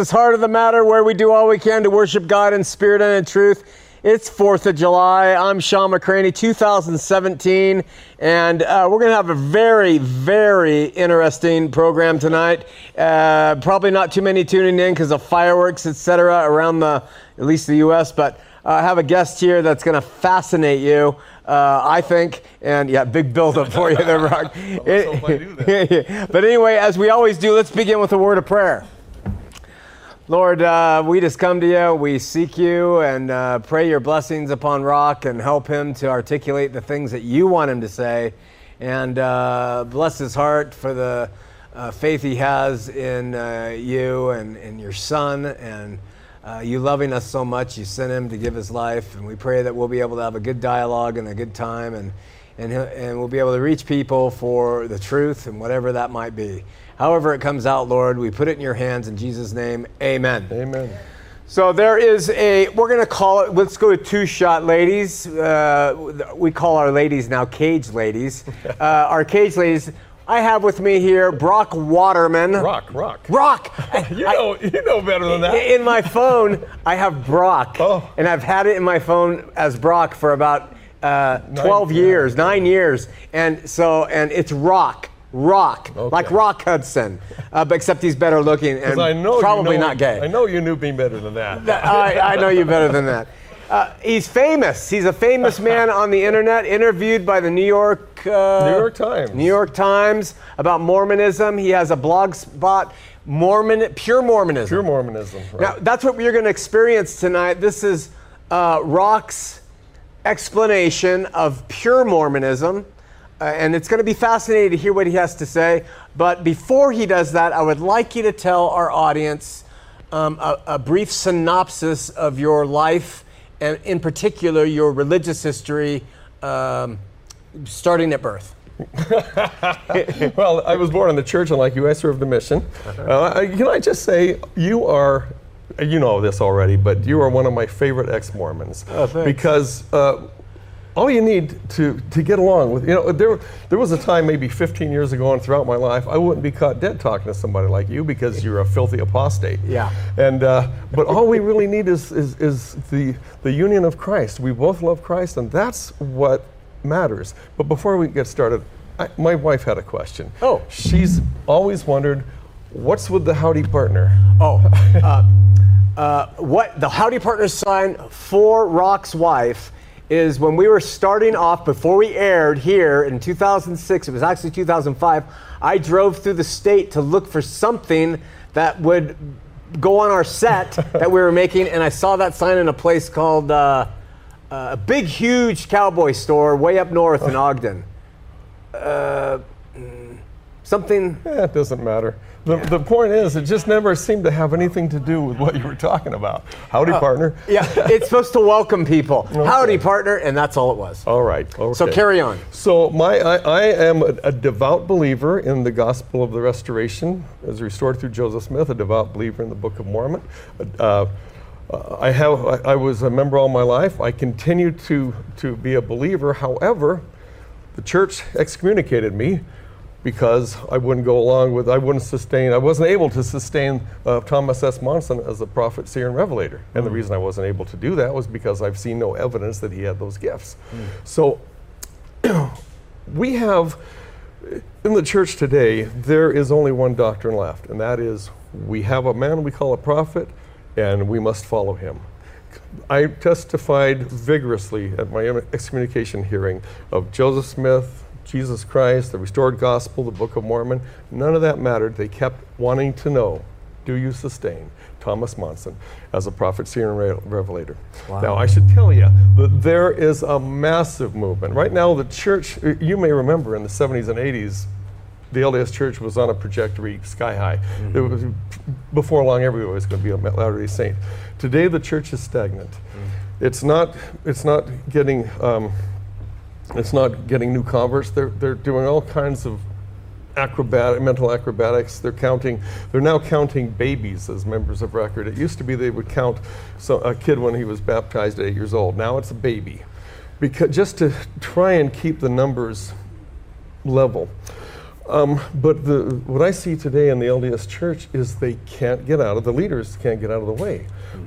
This heart of the matter where we do all we can to worship God in spirit and in truth. It's 4th of July. I'm Shawn McCraney, 2017, and uh, we're going to have a very, very interesting program tonight. Uh, probably not too many tuning in because of fireworks, etc., around the, at least the U.S., but uh, I have a guest here that's going to fascinate you. Uh, I think, and yeah, big build up for you there, Rock. but anyway, as we always do, let's begin with a word of prayer. Lord, uh, we just come to you, we seek you, and uh, pray your blessings upon Rock and help him to articulate the things that you want him to say. And uh, bless his heart for the uh, faith he has in uh, you and in your son, and uh, you loving us so much. You sent him to give his life, and we pray that we'll be able to have a good dialogue and a good time, and, and, and we'll be able to reach people for the truth and whatever that might be. However, it comes out, Lord, we put it in your hands in Jesus' name. Amen. Amen. So there is a, we're going to call it, let's go to two shot ladies. Uh, we call our ladies now cage ladies. Uh, our cage ladies. I have with me here Brock Waterman. Rock, rock. Brock. you know, I, you know better than that. In my phone, I have Brock, oh. and I've had it in my phone as Brock for about uh, 12 nine, years, yeah. nine years, and so and it's Rock. Rock, okay. like Rock Hudson, uh, but except he's better looking and I know probably you know, not gay. I know you knew me better than that. I, I, know you better than that. Uh, he's famous. He's a famous man on the internet, interviewed by the New York uh, New York Times. New York Times about Mormonism. He has a blog spot, Mormon, pure Mormonism. Pure Mormonism. Right. Now that's what we're going to experience tonight. This is uh, Rock's explanation of pure Mormonism. Uh, and it's going to be fascinating to hear what he has to say. But before he does that, I would like you to tell our audience um, a, a, brief synopsis of your life, and in particular, your religious history, um, starting at birth. well, I was born in the church, and like you, I served the mission. Uh-huh. Uh, can I just say, you are you know this already, but you are one of my favorite ex-Mormons oh, because uh, all you need to, to get along with, you know, there, there was a time maybe 15 years ago and throughout my life, I wouldn't be caught dead talking to somebody like you because you're a filthy apostate. Yeah. And, uh, but all we really need is, is, is the, the union of Christ. We both love Christ, and that's what matters. But before we get started, I, my wife had a question. Oh. She's always wondered, what's with the howdy partner? Oh, uh, uh, what the howdy Partners sign for Rock's wife is when we were starting off before we aired here in 2006 it was actually 2005 i drove through the state to look for something that would go on our set that we were making and i saw that sign in a place called uh, uh, a big huge cowboy store way up north in ogden. Uh, mm, something yeah, it doesn't matter the, yeah. the point is, it just never seemed to have anything to do with what you were talking about. Howdy, uh, partner. Yeah, it's supposed to welcome people. Okay. Howdy, partner, and that's all it was. All right. Okay. So carry on. So my, I, I am a, a, devout believer in the gospel of the restoration as restored through Joseph Smith, a devout believer in the Book of Mormon. Uh, uh, I have. I, I was a member all my life. I continue to to be a believer. However, the church excommunicated me because I wouldn't go along with, I wouldn't sustain, I wasn't able to sustain uh, Thomas S. Monson as a prophet, seer, and revelator. And mm. the reason I wasn't able to do that was because I've seen no evidence that he had those gifts. Mm. So we have, in the church today, there is only one doctrine left, and that is we have a man we call a prophet, and we must follow him. I testified vigorously at my excommunication hearing of Joseph Smith, Jesus Christ, the restored gospel, the Book of Mormon, none of that mattered. They kept wanting to know do you sustain Thomas Monson as a prophet, seer, and revelator? Wow. Now, I should tell you that there is a massive movement. Right now, the church, you may remember in the 70s and 80s, the LDS Church was on a trajectory sky high. Mm-hmm. Was, before long, everybody was going to be a Latter day Saint. Today, the church is stagnant. Mm-hmm. It's, not, it's not getting. Um, it's not getting new converts. They're, they're doing all kinds of acrobatic, mental acrobatics. They're counting, they're now counting babies as members of record. It used to be they would count so, a kid when he was baptized at eight years old. Now it's a baby. Because just to try and keep the numbers level. Um, but the, what I see today in the LDS Church is they can't get out of the leaders can't get out of the way.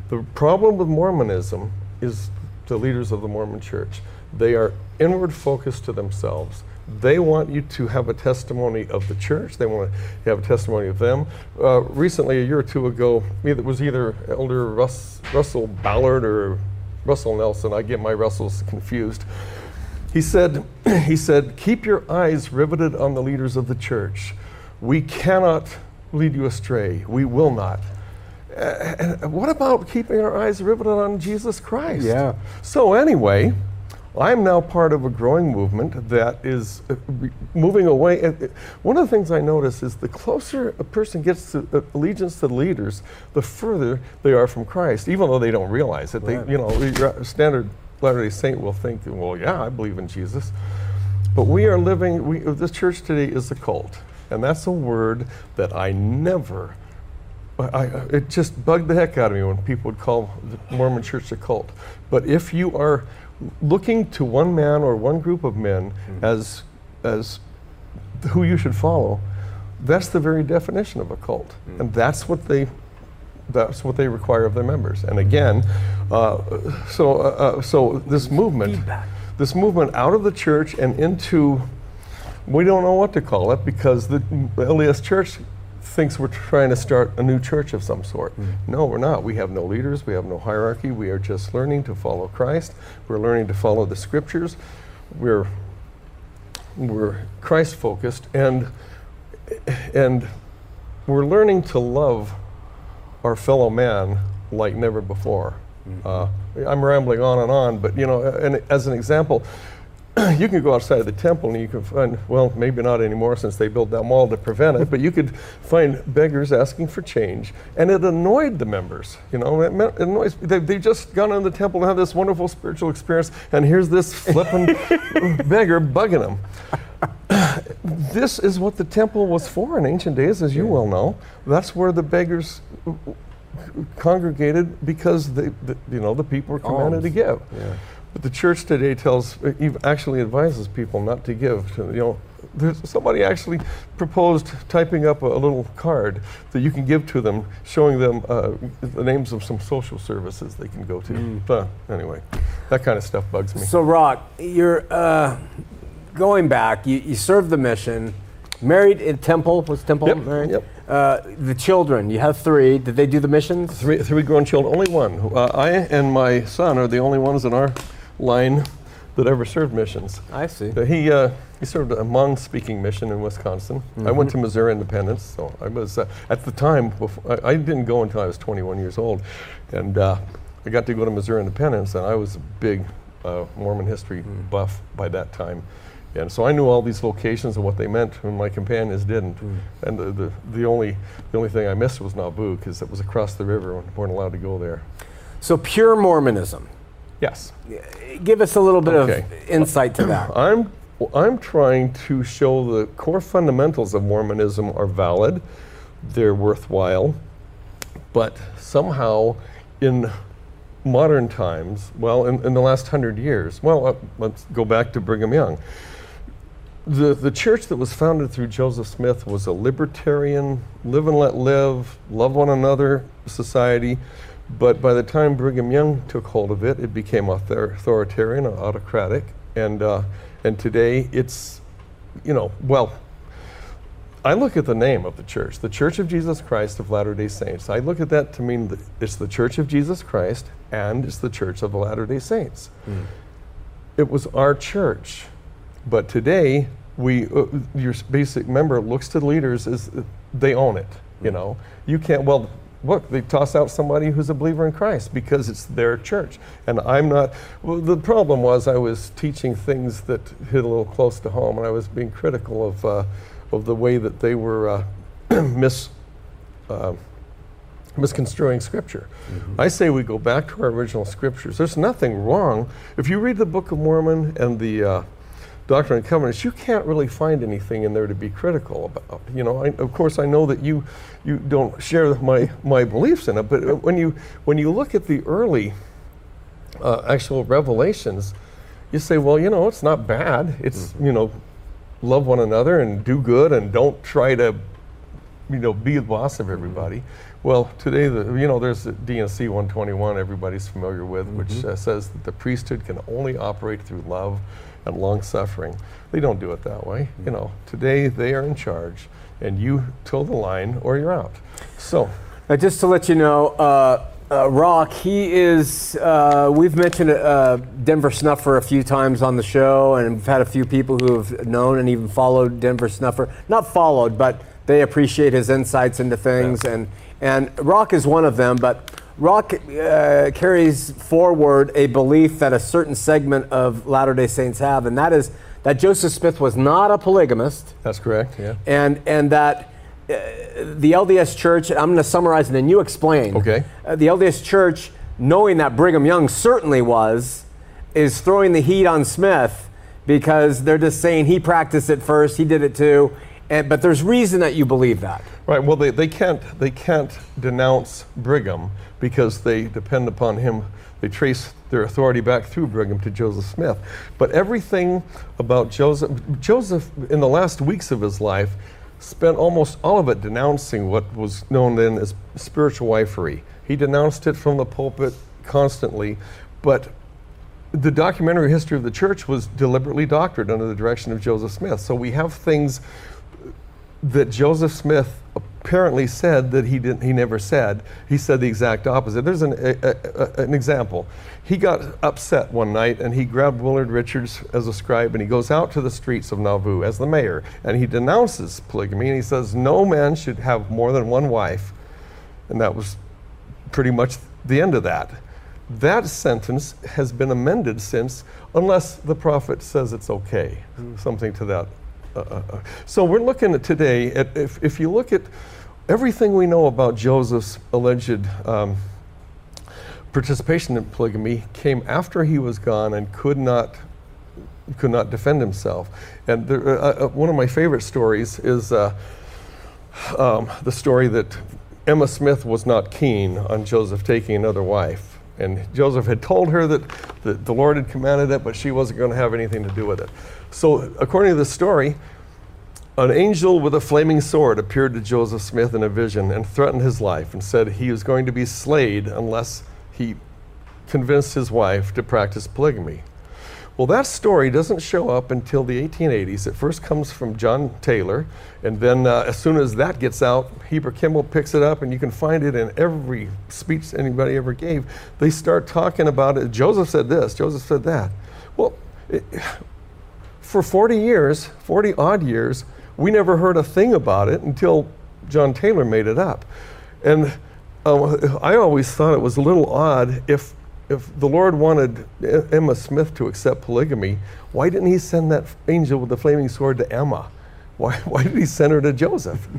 The problem with Mormonism is the leaders of the Mormon Church. They are inward focus to themselves. They want you to have a testimony of the church. They want to have a testimony of them. Uh, recently, a year or two ago, it was either Elder Russ, Russell Ballard or Russell Nelson. I get my Russells confused. He said, he said, keep your eyes riveted on the leaders of the church. We cannot lead you astray. We will not. Uh, and what about keeping our eyes riveted on Jesus Christ? Yeah. So anyway, I'm now part of a growing movement that is uh, moving away. Uh, One of the things I notice is the closer a person gets to uh, allegiance to the leaders, the further they are from Christ, even though they don't realize it. Right. They, you know, standard Latter-day Saint will think, well, yeah, I believe in Jesus. But we are living, we, this church today is a cult. And that's a word that I never, I, it just bugged the heck out of me when people would call the Mormon church a cult. But if you are looking to one man or one group of men as, as who you should follow, that's the very definition of a cult. And that's what they that's what they require of their members. And again, uh, so uh, uh, so this movement, Feedback. this movement out of the church and into, we don't know what to call it because the LDS Church thinks we're trying to start a new church of some sort. No, we're not. We have no leaders. We have no hierarchy. We are just learning to follow Christ. We're learning to follow the Scriptures. We're we're Christ focused and and we're learning to love our fellow man like never before. Uh, I'm rambling on and on, but you know, and as an example, you can go outside of the temple and you can find, well, maybe not anymore since they built that wall to prevent it, but you could find beggars asking for change, and it annoyed the members. You know, it, it annoys. They they just gone in the temple and had this wonderful spiritual experience, and here's this flippin' beggar bugging them this is what the temple was for in ancient days, as you well know. That's where the beggars congregated because they, the, you know the people were commanded Alms. to give. Yeah. But the church today tells, uh, actually advises people not to give. To, you know, there's somebody actually proposed typing up a, a little card that you can give to them, showing them uh, the names of some social services they can go to. But anyway, that kind of stuff bugs me. So, Rock, you're uh, going back. You, you served the mission. Married in Temple. Was Temple Yep, married? yep. Uh, the children. You have three. Did they do the missions? Three, three grown children, only one. Uh, I and my son are the only ones in our line that ever served missions. I see. Uh, He, uh, he served a Hmong speaking mission in Wisconsin. I went to Missouri Independence, so I was, uh, at the time, before, I, I didn't go until I was 21 years old. And uh, I got to go to Missouri Independence, and I was a big uh, Mormon history buff by that time. And so I knew all these locations and what they meant, and my companions didn't. And the, the, the, only, the only thing I missed was Nauvoo, because it was across the river and we weren't allowed to go there. So, pure Mormonism. Yes. Give us a little bit Okay. of insight to that. I'm I'm trying to show the core fundamentals of Mormonism are valid, they're worthwhile, but somehow in modern times, well, in, in the last hundred years, well, uh, let's go back to Brigham Young. The, the church that was founded through Joseph Smith was a libertarian, live and let live, love one another society. But by the time Brigham Young took hold of it, it became author- authoritarian, autocratic, and uh, and today it's, you know, well, I look at the name of the church, the Church of Jesus Christ of Latter Day Saints. I look at that to mean that it's the Church of Jesus Christ and it's the Church of the Latter Day Saints. It was our church, but today we, uh, your basic member looks to the leaders as uh, they own it. You know, you can't. Well, look, they toss out somebody who's a believer in Christ because it's their church, and I'm not. Well, the problem was I was teaching things that hit a little close to home, and I was being critical of uh, of the way that they were uh, mis. Uh, misconstruing scripture. I say we go back to our original scriptures. There's nothing wrong. If you read the Book of Mormon and the uh, Doctrine and Covenants, you can't really find anything in there to be critical about. You know, I, of course, I know that you you don't share my my beliefs in it, but when you when you look at the early uh, actual revelations, you say, well, you know, it's not bad. It's you know love one another and do good and don't try to, you know, be the boss of everybody. Well, today, the, you know, there's the D&C 121 everybody's familiar with, which uh, says that the priesthood can only operate through love and long suffering. They don't do it that way. You know, today they are in charge, and you toe the line or you're out. So, Uh, just to let you know, uh, uh, Rock, he is, uh, we've mentioned uh, Denver Snuffer a few times on the show, and we've had a few people who have known and even followed Denver Snuffer. Not followed, but they appreciate his insights into things, and, and Rock is one of them, but Rock uh, carries forward a belief that a certain segment of Latter day Saints have, and that is that Joseph Smith was not a polygamist that's correct, yeah. and and that uh, the LDS Church. I'm going to summarize and then you explain. Okay. Uh, the LDS Church, knowing that Brigham Young certainly was, is throwing the heat on Smith because they're just saying he practiced it first, he did it too, and but there's reason that you believe that. Right. Well, they, they can't they can't denounce Brigham because they depend upon him. They trace their authority back through Brigham to Joseph Smith. But everything about Joseph Joseph in the last weeks of his life spent almost all of it denouncing what was known then as spiritual wifery. He denounced it from the pulpit constantly, but the documentary history of the church was deliberately doctored under the direction of Joseph Smith. So we have things that Joseph Smith apparently said that he didn't he never said. He said the exact opposite. There's an, a, a, a- an example. He got upset one night and he grabbed Willard Richards as a scribe and he goes out to the streets of Nauvoo as the mayor and he denounces polygamy and he says no man should have more than one wife. And that was pretty much the end of that. That sentence has been amended since, unless the prophet says it's okay, something to that. Uh, uh, uh. So we're looking at today at if, if you look at everything we know about Joseph's alleged um, participation in polygamy came after he was gone and could not could not defend himself. And there, uh, uh, one of my favorite stories is uh, um, the story that Emma Smith was not keen on Joseph taking another wife. And Joseph had told her that the, the Lord had commanded it, but she wasn't going to have anything to do with it. So, according to the story, an angel with a flaming sword appeared to Joseph Smith in a vision and threatened his life and said he was going to be slayed unless he convinced his wife to practice polygamy. Well, that story doesn't show up until the 1880s. It first comes from John Taylor, and then uh, as soon as that gets out, Heber Kimball picks it up, and you can find it in every speech anybody ever gave. They start talking about it. Joseph said this, Joseph said that. Well, it, for 40 years, 40 odd years, we never heard a thing about it until John Taylor made it up. And um, I always thought it was a little odd if if the Lord wanted Emma Smith to accept polygamy, why didn't he send that angel with the flaming sword to Emma? Why, why did he send her to Joseph?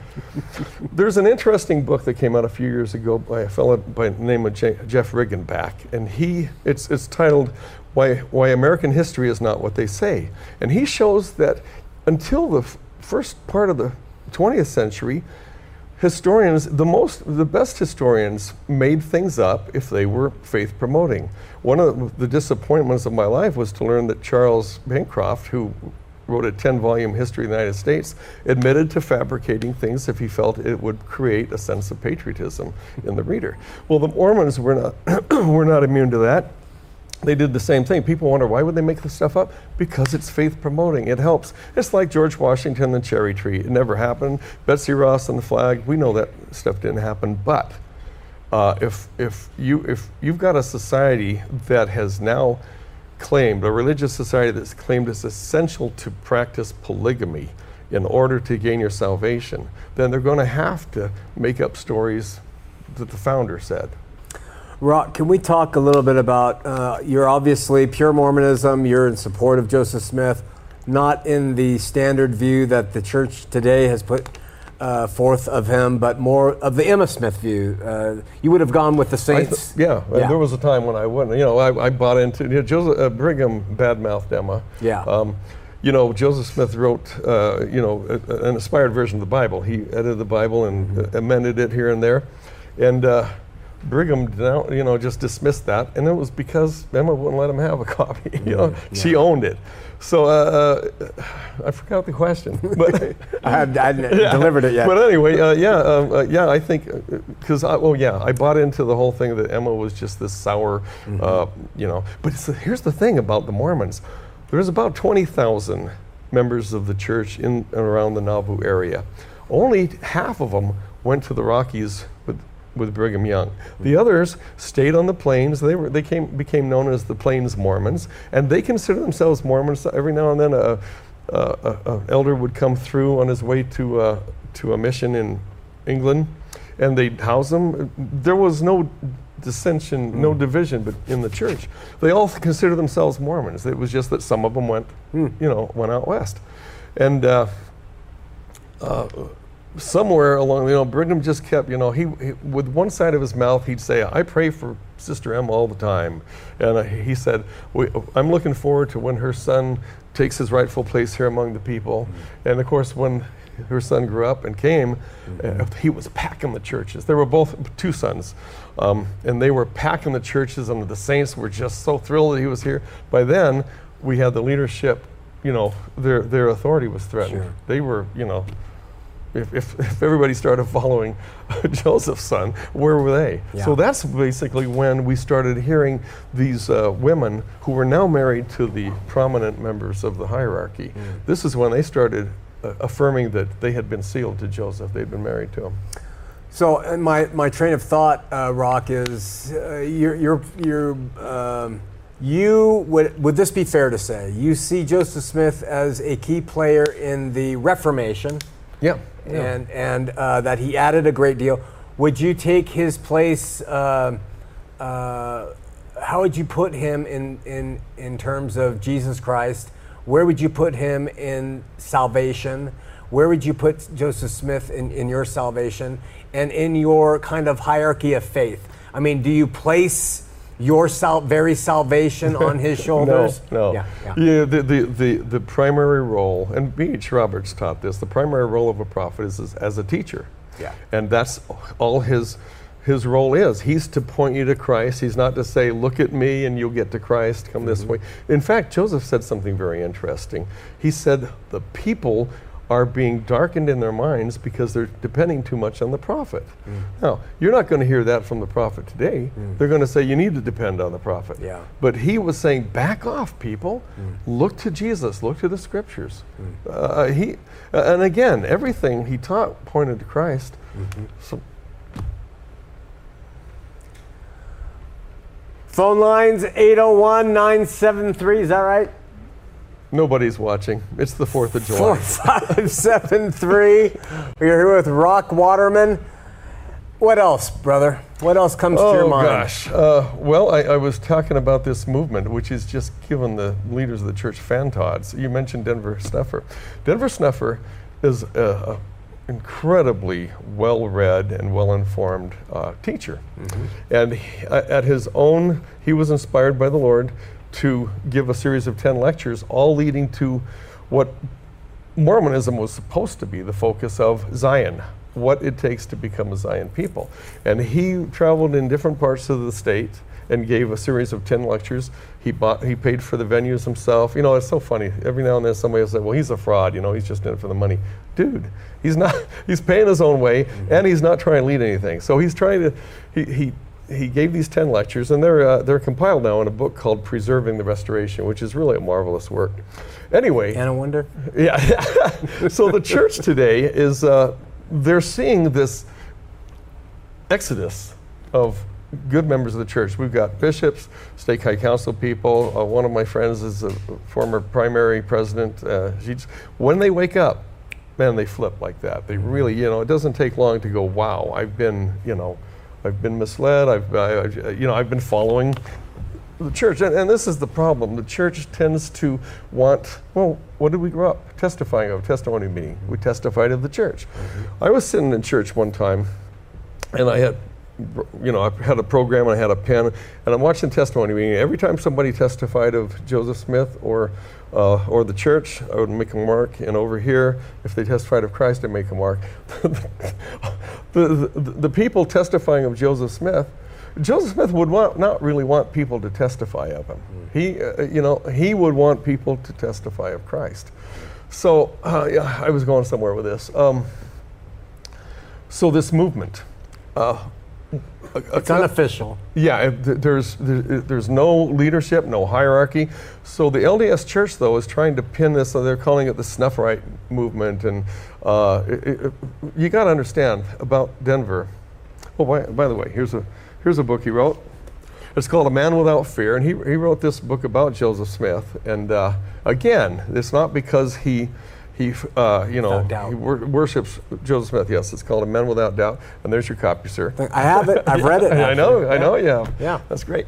There's an interesting book that came out a few years ago by a fellow by the name of J- Jeff Riggenbach, and he it's it's titled "Why Why American History Is Not What They Say," and he shows that until the first part of the 20th century, historians, the most, the best historians made things up if they were faith promoting. One of the disappointments of my life was to learn that Charles Bancroft, who wrote a 10 volume history of the United States, admitted to fabricating things if he felt it would create a sense of patriotism in the reader. Well, the Mormons were not, were not immune to that they did the same thing. People wonder why would they make this stuff up? Because it's faith promoting. It helps. It's like George Washington and the cherry tree. It never happened. Betsy Ross and the flag. We know that stuff didn't happen. But uh, if if you if you've got a society that has now claimed a religious society that's claimed it's essential to practice polygamy in order to gain your salvation, then they're going to have to make up stories that the founder said. Rock, can we talk a little bit about? Uh, you're obviously pure Mormonism. You're in support of Joseph Smith, not in the standard view that the church today has put uh, forth of him, but more of the Emma Smith view. Uh, you would have gone with the I th- saints. yeah, uh, Yeah. there was a time when I wouldn't. You know, I, I bought into you know, Joseph uh, Brigham badmouthed Emma. Yeah. Um, you know, Joseph Smith wrote, uh, you know, a, a- an inspired version of the Bible. He edited the Bible and uh, amended it here and there, and uh, Brigham, you know, just dismissed that, and it was because Emma wouldn't let him have a copy. You know, yeah. she owned it. So uh, I forgot the question, but I hadn't, yeah. delivered it yet. But anyway, uh, yeah, um, uh, yeah, I think because uh, well, yeah, I bought into the whole thing that Emma was just this sour, mm-hmm. Uh, you know. But here's the thing about the Mormons: there's about twenty thousand members of the church in and around the Nauvoo area. Only half of them went to the Rockies with with Brigham Young. The others stayed on the plains. They were they came became known as the Plains Mormons, and they consider themselves Mormons. Every now and then, a, a, a elder would come through on his way to uh, to a mission in England, and they'd house them. There was no dissension, mm. no division, but in the church, they all consider themselves Mormons. It was just that some of them went, mm. you know, went out west, and. Uh, uh, somewhere along, you know, Brigham just kept, you know, he, he, with one side of his mouth, he'd say, "I pray for Sister M all the time," and uh, he said, "I'm looking forward to when her son takes his rightful place here among the people." Mm-hmm. And of course, when her son grew up and came, mm-hmm. uh, he was packing the churches. There were both two sons, um, and they were packing the churches, and the saints were just so thrilled that he was here. By then, we had the leadership. You know, their their authority was threatened. Sure. They were, you know if, if, if, everybody started following Joseph's son, where were they? Yeah. So that's basically when we started hearing these uh, women who were now married to the prominent members of the hierarchy. Mm. This is when they started uh, affirming that they had been sealed to Joseph, they'd been married to him. So my, my train of thought, uh, Rock, is uh, you're, you're, you're um, you would would this be fair to say you see Joseph Smith as a key player in the Reformation? Yeah and and uh, that he added a great deal. Would you take his place? Uh, uh, how would you put him in in in terms of Jesus Christ? Where would you put him in salvation? Where would you put Joseph Smith in, in your salvation and in your kind of hierarchy of faith? I mean, do you place your sal- very salvation on his shoulders? no, no. Yeah, yeah. yeah the, the, the, the, primary role, and B.H. Roberts taught this, the primary role of a prophet is as, as a teacher. Yeah. And that's all his his role is. He's to point you to Christ. He's not to say, look at me and you'll get to Christ, come mm-hmm. this way. In fact, Joseph said something very interesting. He said, the people are being darkened in their minds because they're depending too much on the prophet. Mm. Now, you're not going to hear that from the prophet today. Mm. They're going to say you need to depend on the prophet. Yeah. But he was saying, back off, people. Mm. Look to Jesus. Look to the scriptures. Mm. Uh, he, uh, and again, everything he taught pointed to Christ. Mm-hmm. So, Phone lines 801 973, is that right? Nobody's watching. It's the 4th of July. 4573. We're here with Rock Waterman. What else, brother? What else comes oh, to your mind? Oh, gosh. Uh, well, I, I, was talking about this movement, which is just given the leaders of the church fantods. You mentioned Denver Snuffer. Denver Snuffer is an incredibly well read and well informed uh, teacher. Mm-hmm. And he, at his own, he was inspired by the Lord to give a series of 10 lectures, all leading to what Mormonism was supposed to be the focus of Zion, what it takes to become a Zion people. And he traveled in different parts of the state and gave a series of 10 lectures. He bought, he paid for the venues himself. You know, it's so funny. Every now and then somebody will say, well, he's a fraud, you know, he's just in it for the money. Dude, he's not, he's paying his own way and he's not trying to lead anything. So he's trying to, he, he he gave these 10 lectures, and they're, uh, they're compiled now in a book called Preserving the Restoration, which is really a marvelous work. Anyway. And a wonder? Yeah. so the church today is, uh, they're seeing this exodus of good members of the church. We've got bishops, stake high council people. Uh, one of my friends is a former primary president. Uh, when they wake up, man, they flip like that. They really, you know, it doesn't take long to go, wow, I've been, you know, I've been misled. I've, I, you know, I've been following the church, and, and, this is the problem. The church tends to want, well, what did we grow up testifying of? Testimony meeting. We testified of the church. Mm-hmm. I was sitting in church one time, and I had, you know, I had a program and I had a pen, and I'm watching testimony meeting. Every time somebody testified of Joseph Smith or uh, or the church, I would make a mark. And over here, if they testified of Christ, I make a mark. the, the, the, people testifying of Joseph Smith, Joseph Smith would want, not really want people to testify of him. He, uh, you know, he would want people to testify of Christ. So uh, yeah, I was going somewhere with this. Um, so this movement. Uh, it's unofficial. Yeah, there's there's no leadership, no hierarchy. So the LDS Church, though, is trying to pin this. So they're calling it the Snufferite movement, and uh, it, it, you got to understand about Denver. Oh, by, by the way, here's a here's a book he wrote. It's called A Man Without Fear, and he, he wrote this book about Joseph Smith. And uh, again, it's not because he he, uh, you know, he wor- worships Joseph Smith. Yes, it's called A Man Without Doubt. And there's your copy, sir. I have it. I've read it. I know. I know. Yeah. Yeah. That's great.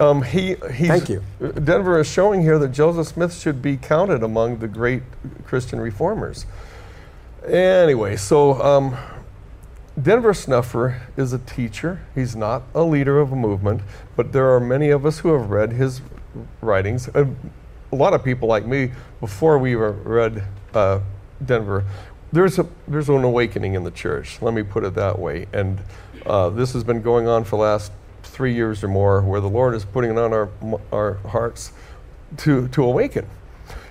Um, he, Thank you. Denver is showing here that Joseph Smith should be counted among the great Christian reformers. Anyway, so um, Denver Snuffer is a teacher. He's not a leader of a movement, but there are many of us who have read his writings. Uh, a lot of people like me, before we read uh, Denver, there's a there's an awakening in the church. Let me put it that way. And uh, this has been going on for the last three years or more, where the Lord is putting it on our our hearts to to awaken.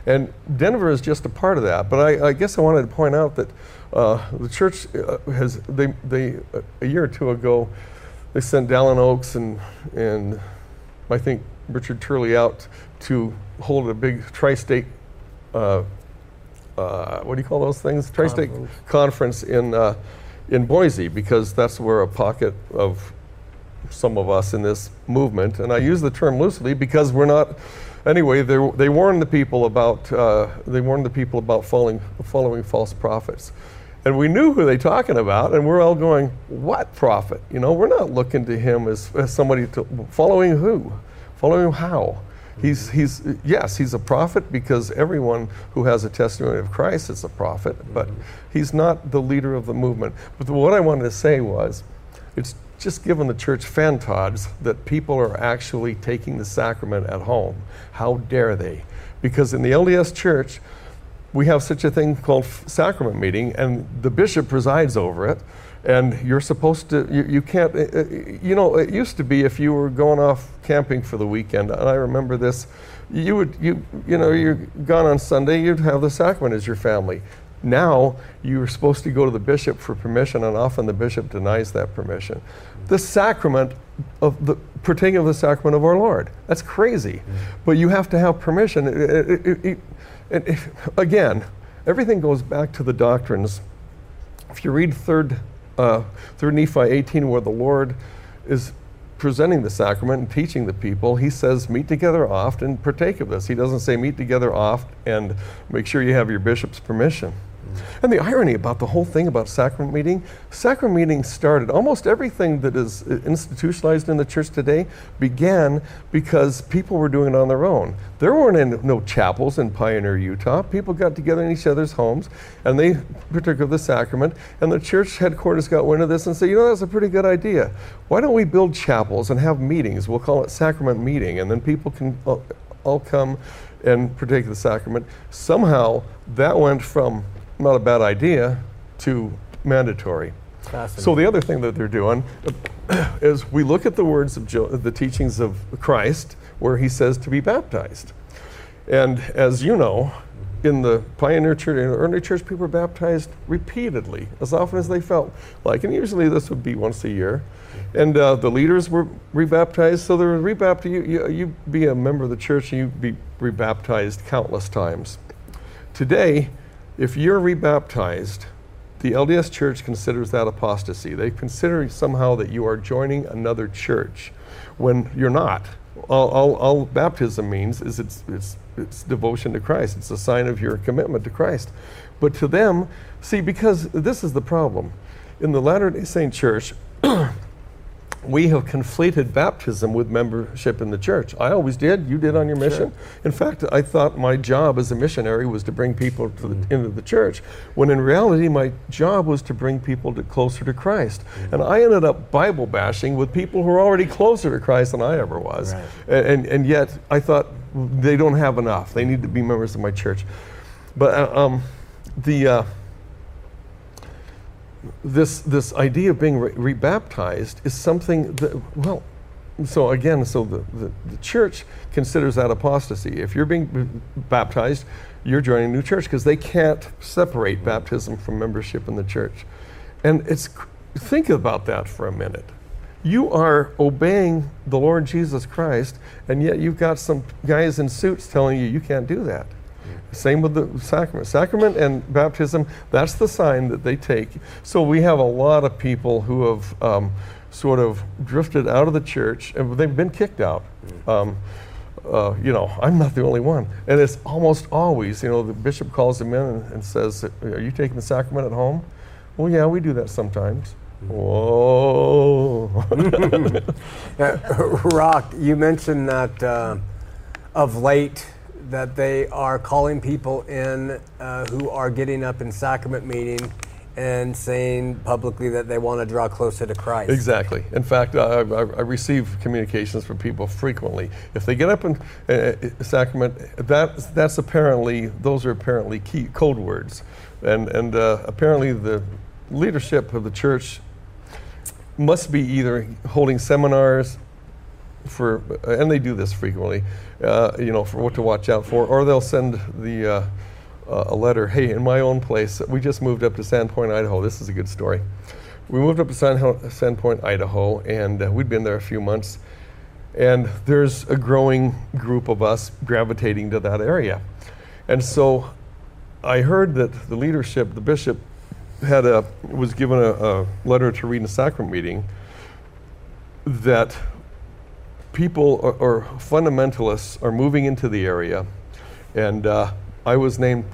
And Denver is just a part of that. But I, I guess I wanted to point out that uh, the church uh, has they they a year or two ago they sent Dallin Oaks and and I think Richard Turley out to hold a big tri-state uh, uh, what do you call those things? Tri-state conference, conference in uh, in Boise because that's where a pocket of some of us in this movement, and I use the term loosely because we're not. Anyway, they, they warned the people about uh, they warned the people about following following false prophets, and we knew who they talking about, and we're all going, "What prophet? You know, we're not looking to him as, as somebody to following who, following how." He's, he's, yes, he's a prophet because everyone who has a testimony of Christ is a prophet, but mm-hmm. he's not the leader of the movement. But what I wanted to say was, it's just given the church fantods that people are actually taking the sacrament at home. How dare they? Because in the LDS church, we have such a thing called sacrament meeting, and the bishop presides over it and you're supposed to you, you can't uh, uh, you know it used to be if you were going off camping for the weekend and i remember this you would you you know you're gone on sunday you'd have the sacrament as your family. Now you're supposed to go to the bishop for permission and often the bishop denies that permission. The sacrament of the partaking of the sacrament of our lord. That's crazy. Mm-hmm. but you have to have permission. It, it, it, again everything goes back to the doctrines. If you read third uh, through Nephi 18, where the Lord is presenting the sacrament and teaching the people, he says, meet together oft and partake of this. He doesn't say meet together oft and make sure you have your bishop's permission. And the irony about the whole thing about sacrament meeting, sacrament meeting started, almost everything that is institutionalized in the church today began because people were doing it on their own. There weren't any, no chapels in Pioneer, Utah. People got together in each other's homes and they partook of the sacrament. And the church headquarters got wind of this and said, you know, that's a pretty good idea. Why don't we build chapels and have meetings? We'll call it sacrament meeting. And then people can all, all come and partake of the sacrament. Somehow that went from not a bad idea to mandatory. So the other thing that they're doing uh, is we look at the words of jo- the teachings of Christ where he says to be baptized. And as you know, mm-hmm. in the pioneer church, in the early church, people were baptized repeatedly, as often as they felt like. And usually this would be once a year. Mm-hmm. And uh, the leaders were rebaptized, so they were rebaptized. You, you, you be a member of the church and you be rebaptized countless times. Today, if you're rebaptized, the LDS Church considers that apostasy. They consider somehow that you are joining another church when you're not. All, all, all, baptism means is it's, it's, it's devotion to Christ. It's a sign of your commitment to Christ. But to them, see, because this is the problem. In the Latter day Saint Church, we have conflated baptism with membership in the church. I always did. You did on your mission. Sure. In fact, I thought my job as a missionary was to bring people to the, mm-hmm. into the church, when in reality, my job was to bring people to closer to Christ. Mm-hmm. And I ended up Bible bashing with people who are already closer to Christ than I ever was. Right. And, and, and, yet, I thought they don't have enough. They need to be members of my church. But uh, um, the. Uh, this, this idea of being re- rebaptized is something that, well, so again, so the, the, the, church considers that apostasy. If you're being b- baptized, you're joining a new church because they can't separate baptism from membership in the church. And it's think about that for a minute. You are obeying the Lord Jesus Christ, and yet you've got some guys in suits telling you you can't do that. Same with the sacrament. Sacrament and baptism, that's the sign that they take. So we have a lot of people who have um, sort of drifted out of the church and they've been kicked out. Um, uh, you know, I'm not the only one. And it's almost always, you know, the bishop calls them in and, and says, Are you taking the sacrament at home? Well, yeah, we do that sometimes. Whoa. Rock, you mentioned that uh, of late that they are calling people in uh, who are getting up in sacrament meeting and saying publicly that they want to draw closer to Christ. Exactly. In fact, I, I, I receive communications from people frequently. If they get up in uh, uh sacrament, that, that's apparently, those are apparently key code words. And, and uh, apparently the leadership of the church must be either holding seminars for, and they do this frequently, uh, you know, for what to watch out for, or they'll send the uh, uh, a letter. Hey, in my own place, we just moved up to Sandpoint, Idaho. This is a good story. We moved up to San, Sandpoint, Idaho, and uh, we'd been there a few months. And there's a growing group of us gravitating to that area. And so I heard that the leadership, the bishop, had a was given a, a letter to read in a sacrament meeting that people or, or, fundamentalists are moving into the area, and uh, I was named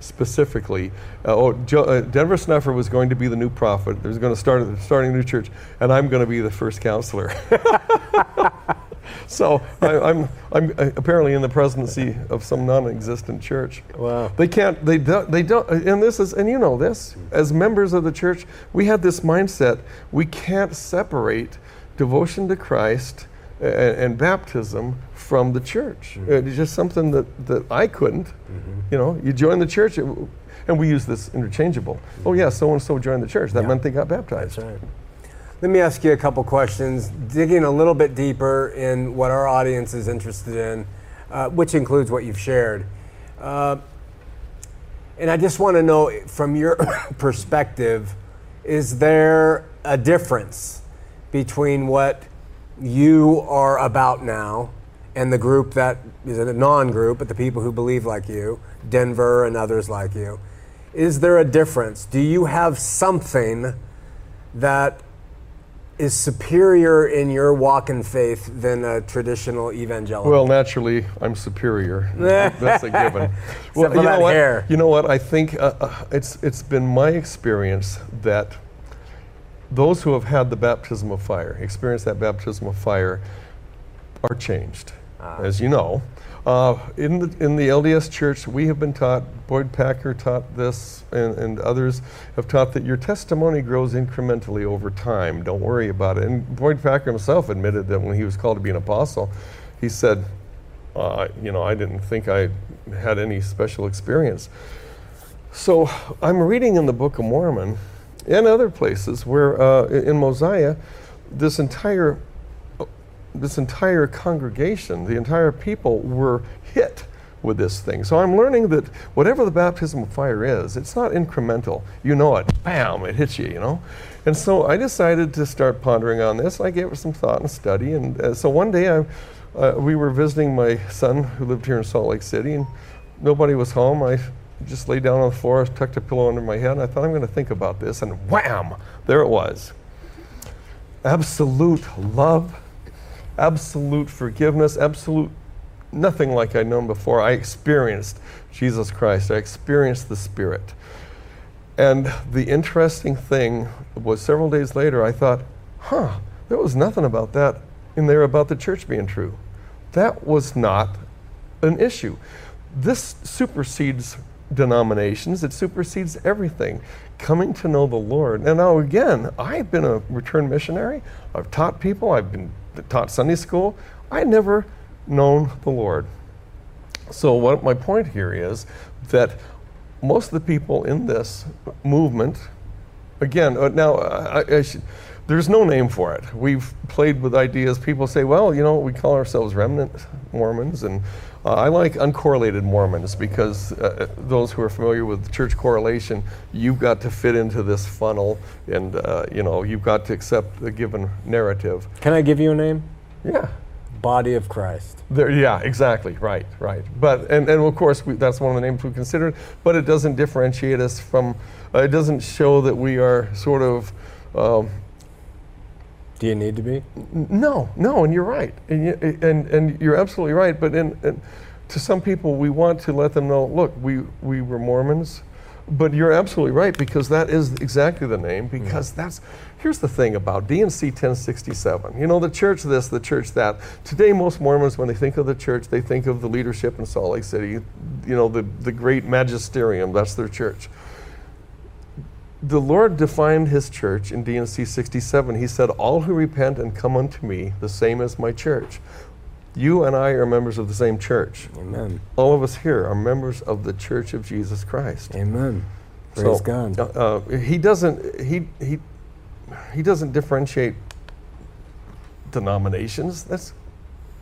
specifically. Uh, oh, jo- uh, Denver Snuffer was going to be the new prophet. There's going to start starting a new church, and I'm going to be the first counselor. so I, am I'm, I'm apparently in the presidency of some non-existent church. Wow. They can't. They don't. They don't. And this is. And you know this. As members of the church, we had this mindset. We can't separate devotion to Christ and, and baptism from the church. Mm-hmm. It's just something that, that I couldn't. Mm-hmm. You know, you join the church, it, and we use this interchangeable. Mm-hmm. Oh yeah, so and so joined the church. That yeah. meant they got baptized. That's right. Let me ask you a couple questions, digging a little bit deeper in what our audience is interested in, uh, which includes what you've shared. Uh, and I just want to know from your perspective, is there a difference between what you are about now and the group that is a non group, but the people who believe like you, Denver and others like you? Is there a difference? Do you have something that is superior in your walk in faith than a traditional evangelical? Well, naturally, I'm superior. That's a given. well, you know what? Hair. You know what? I think uh, uh, it's it's been my experience that those who have had the baptism of fire, experienced that baptism of fire, are changed, ah. as you know. Uh, in, the, in the LDS Church, we have been taught, Boyd Packer taught this, and, and others have taught that your testimony grows incrementally over time. Don't worry about it. And Boyd Packer himself admitted that when he was called to be an apostle, he said, uh, You know, I didn't think I had any special experience. So I'm reading in the Book of Mormon and other places where uh, in Mosiah, this entire this entire congregation, the entire people were hit with this thing. So I'm learning that whatever the baptism of fire is, it's not incremental. You know it, bam, it hits you, you know? And so I decided to start pondering on this. I gave it some thought and study. And uh, so one day I, uh, we were visiting my son who lived here in Salt Lake City, and nobody was home. I just laid down on the floor, tucked a pillow under my head, and I thought I'm going to think about this. And wham, there it was. Absolute love absolute forgiveness, absolute nothing like I'd known before. I experienced Jesus Christ, I experienced the Spirit. And the interesting thing was several days later, I thought, huh, there was nothing about that in there about the church being true. That was not an issue. This supersedes denominations, it supersedes everything. Coming to know the Lord. And now, again, I've been a returned missionary, I've taught people, I've been taught Sunday school, I never known the Lord. So, what my point here is that most of the people in this movement, again, uh, now I, I should, there's no name for it. We've played with ideas. People say, well, you know, we call ourselves remnant Mormons, and uh, I like uncorrelated Mormons because uh, those who are familiar with church correlation, you've got to fit into this funnel, and uh, you know, you've got to accept the given narrative. Can I give you a name? Yeah. Body of Christ. There, yeah, exactly. Right, right. But and, and of course we, that's one of the names we considered. But it doesn't differentiate us from. Uh, it doesn't show that we are sort of. Um, Do you need to be? no, no, and you're right, and you, and and you're absolutely right. But in, in, to some people, we want to let them know. Look, we we were Mormons, but you're absolutely right because that is exactly the name. Mm-hmm. Because that's here's the thing about D&C 1067. You know, the church this, the church that. Today, most Mormons, when they think of the church, they think of the leadership in Salt Lake City. You know, the the great magisterium. That's their church the Lord defined his church in D&C 67. He said, All who repent and come unto me, the same as my church. You and I are members of the same church. Amen. All of us here are members of the church of Jesus Christ. Amen. Praise So, God. uh, uh, he doesn't he he he doesn't differentiate denominations. That's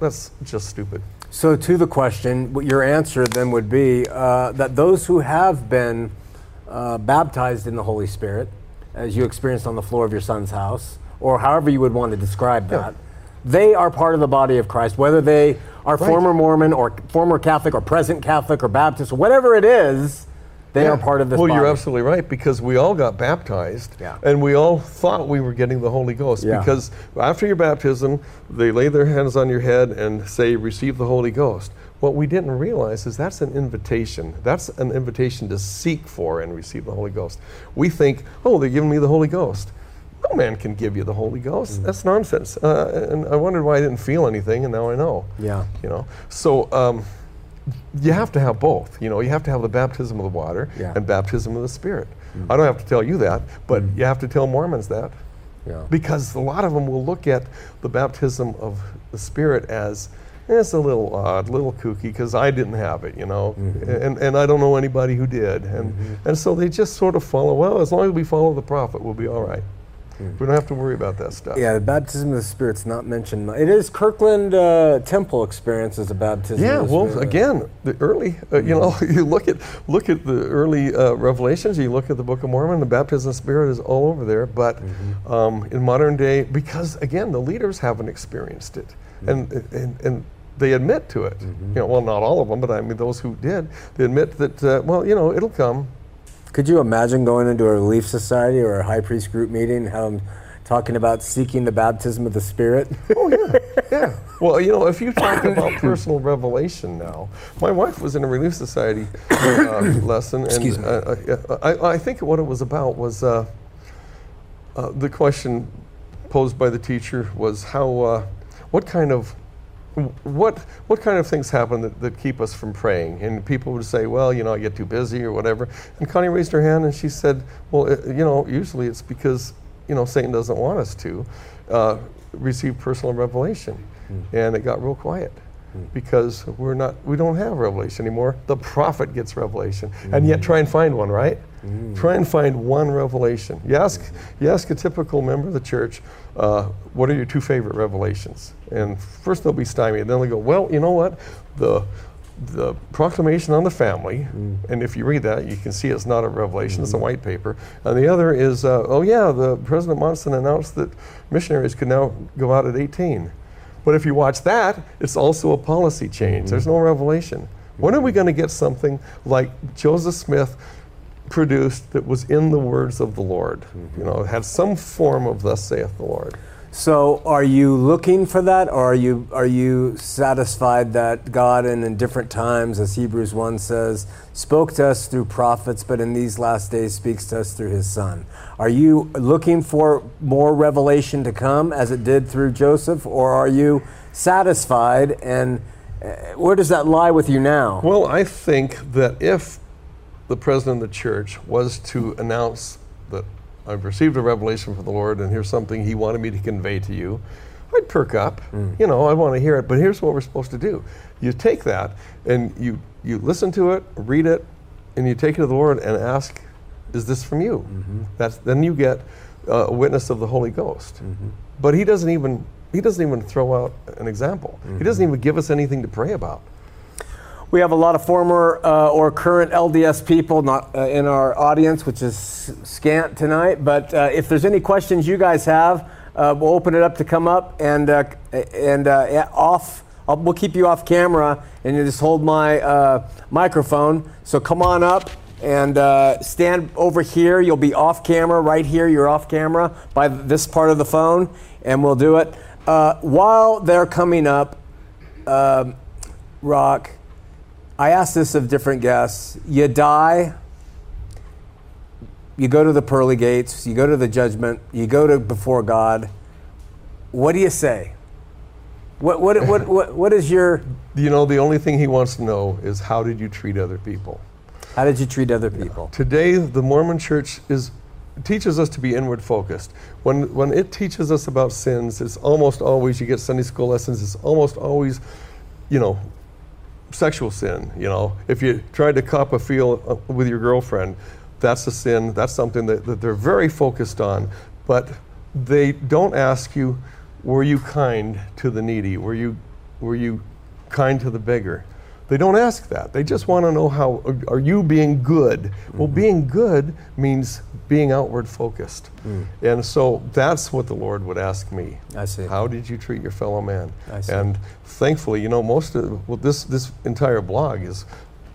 that's just stupid. So, to the question, what your answer then would be uh, that those who have been uh, baptized in the Holy Spirit, as you experienced on the floor of your son's house, or however you would want to describe that, they are part of the body of Christ, whether they are former Mormon or former Catholic or present Catholic or Baptist or whatever it is, they are part of this Well, body. you're absolutely right because we all got baptized, Yeah. and we all thought we were getting the Holy Ghost Yeah. because after your baptism, they lay their hands on your head and say, "Receive the Holy Ghost." What we didn't realize is that's an invitation. That's an invitation to seek for and receive the Holy Ghost. We think, "Oh, they're giving me the Holy Ghost." No man can give you the Holy Ghost. Mm. That's nonsense. Uh, and I wondered why I didn't feel anything, and now I know. Yeah. You know. So. Um, you have to have both. You know, you have to have the baptism of the water Yeah. Mm. and baptism of the Spirit. I don't have to tell you that, but you have to tell Mormons that. Yeah. Because a lot of them will look at the baptism of the Spirit as "Eh, it's a little odd, a little kooky, because I didn't have it, you know, Mm-hmm. and, and I don't know anybody who did. And, and so they just sort of follow, well, as long as we follow the prophet, we'll be all right. We don't have to worry about that stuff. Yeah, the baptism of the Spirit's not mentioned. It is Kirtland uh, Temple experience as a baptism. Yeah, of the well, Spirit. again, the early, uh, you know, you look at look at the early uh, revelations. You look at the Book of Mormon. The baptism of the Spirit is all over there. But um, in modern day, because again, the leaders haven't experienced it, and, and and they admit to it. You know, well, not all of them, but I mean, those who did, they admit that. Uh, well, you know, it'll come. Could you imagine going into a relief society or a high priest group meeting, how I'm talking about seeking the baptism of the Spirit? Oh yeah, yeah. Well, you know, if you talk about personal revelation now, my wife was in a Relief Society uh, lesson, and me. Uh, uh, I, I think what it was about was uh, uh, the question posed by the teacher was how, uh, what kind of what what kind of things happen that, that keep us from praying? And people would say, well, you know, I get too busy or whatever. And Connie raised her hand and she said, well, uh, you know, usually it's because you know Satan doesn't want us to uh, receive personal revelation. And it got real quiet because we're not we don't have revelation anymore. The prophet gets revelation, and yet try and find one, right? Try and find one revelation. You ask you ask a typical member of the church, uh, what are your two favorite revelations? And first they'll be stymied, then they'll go, well, you know what, the the proclamation on the family, and if you read that, you can see it's not a revelation; it's a white paper. And the other is, uh, oh yeah, the President Monson announced that missionaries could now go out at 18. But if you watch that, it's also a policy change. There's no revelation. When are we going to get something like Joseph Smith produced that was in the words of the Lord? You know, had some form of "Thus saith the Lord." So, are you looking for that, or are you are you satisfied that God, in, in different times, as Hebrews one says, spoke to us through prophets, but in these last days speaks to us through His Son? Are you looking for more revelation to come, as it did through Joseph, or are you satisfied? And uh, where does that lie with you now? Well, I think that if the president of the church was to announce that I've received a revelation from the Lord and here's something he wanted me to convey to you, I'd perk up. Mm. You know, I want to hear it. But here's what we're supposed to do you take that and you, you listen to it, read it, and you take it to the Lord and ask is this from you? Mm-hmm. That's then you get uh, a witness of the Holy Ghost. Mm-hmm. But he doesn't even he doesn't even throw out an example. He mm-hmm. doesn't even give us anything to pray about. We have a lot of former uh, or current LDS people not uh, in our audience, which is scant tonight. But uh, if there's any questions you guys have, uh, we'll open it up to come up and uh, and uh, off. I'll, we'll keep you off camera, and you just hold my microphone. So come on up and stand over here. You'll be off camera right here. You're off camera by this part of the phone, and we'll do it while they're coming up. Um, Rock I ask this of different guests. You die, you go to the pearly gates, you go to the judgment, you go to before God. What do you say? What, what, what, what, what is your. You know, the only thing he wants to know is how did you treat other people? How did you treat other people? Yeah. Today, the Mormon church is teaches us to be inward focused. When, when it teaches us about sins, it's almost always, you get Sunday school lessons, it's almost always, you know, sexual sin. You know, if you tried to cop a feel uh, with your girlfriend, that's a sin. That's something that, that they're very focused on. But they don't ask you, were you kind to the needy? Were you, were you kind to the beggar? They don't ask that. They just want to know how are you being good? Mm-hmm. Well, being good means being outward focused. Mm. And so that's what the Lord would ask me. I see. How did you treat your fellow man? I see. And thankfully, you know, most of well, this this entire blog is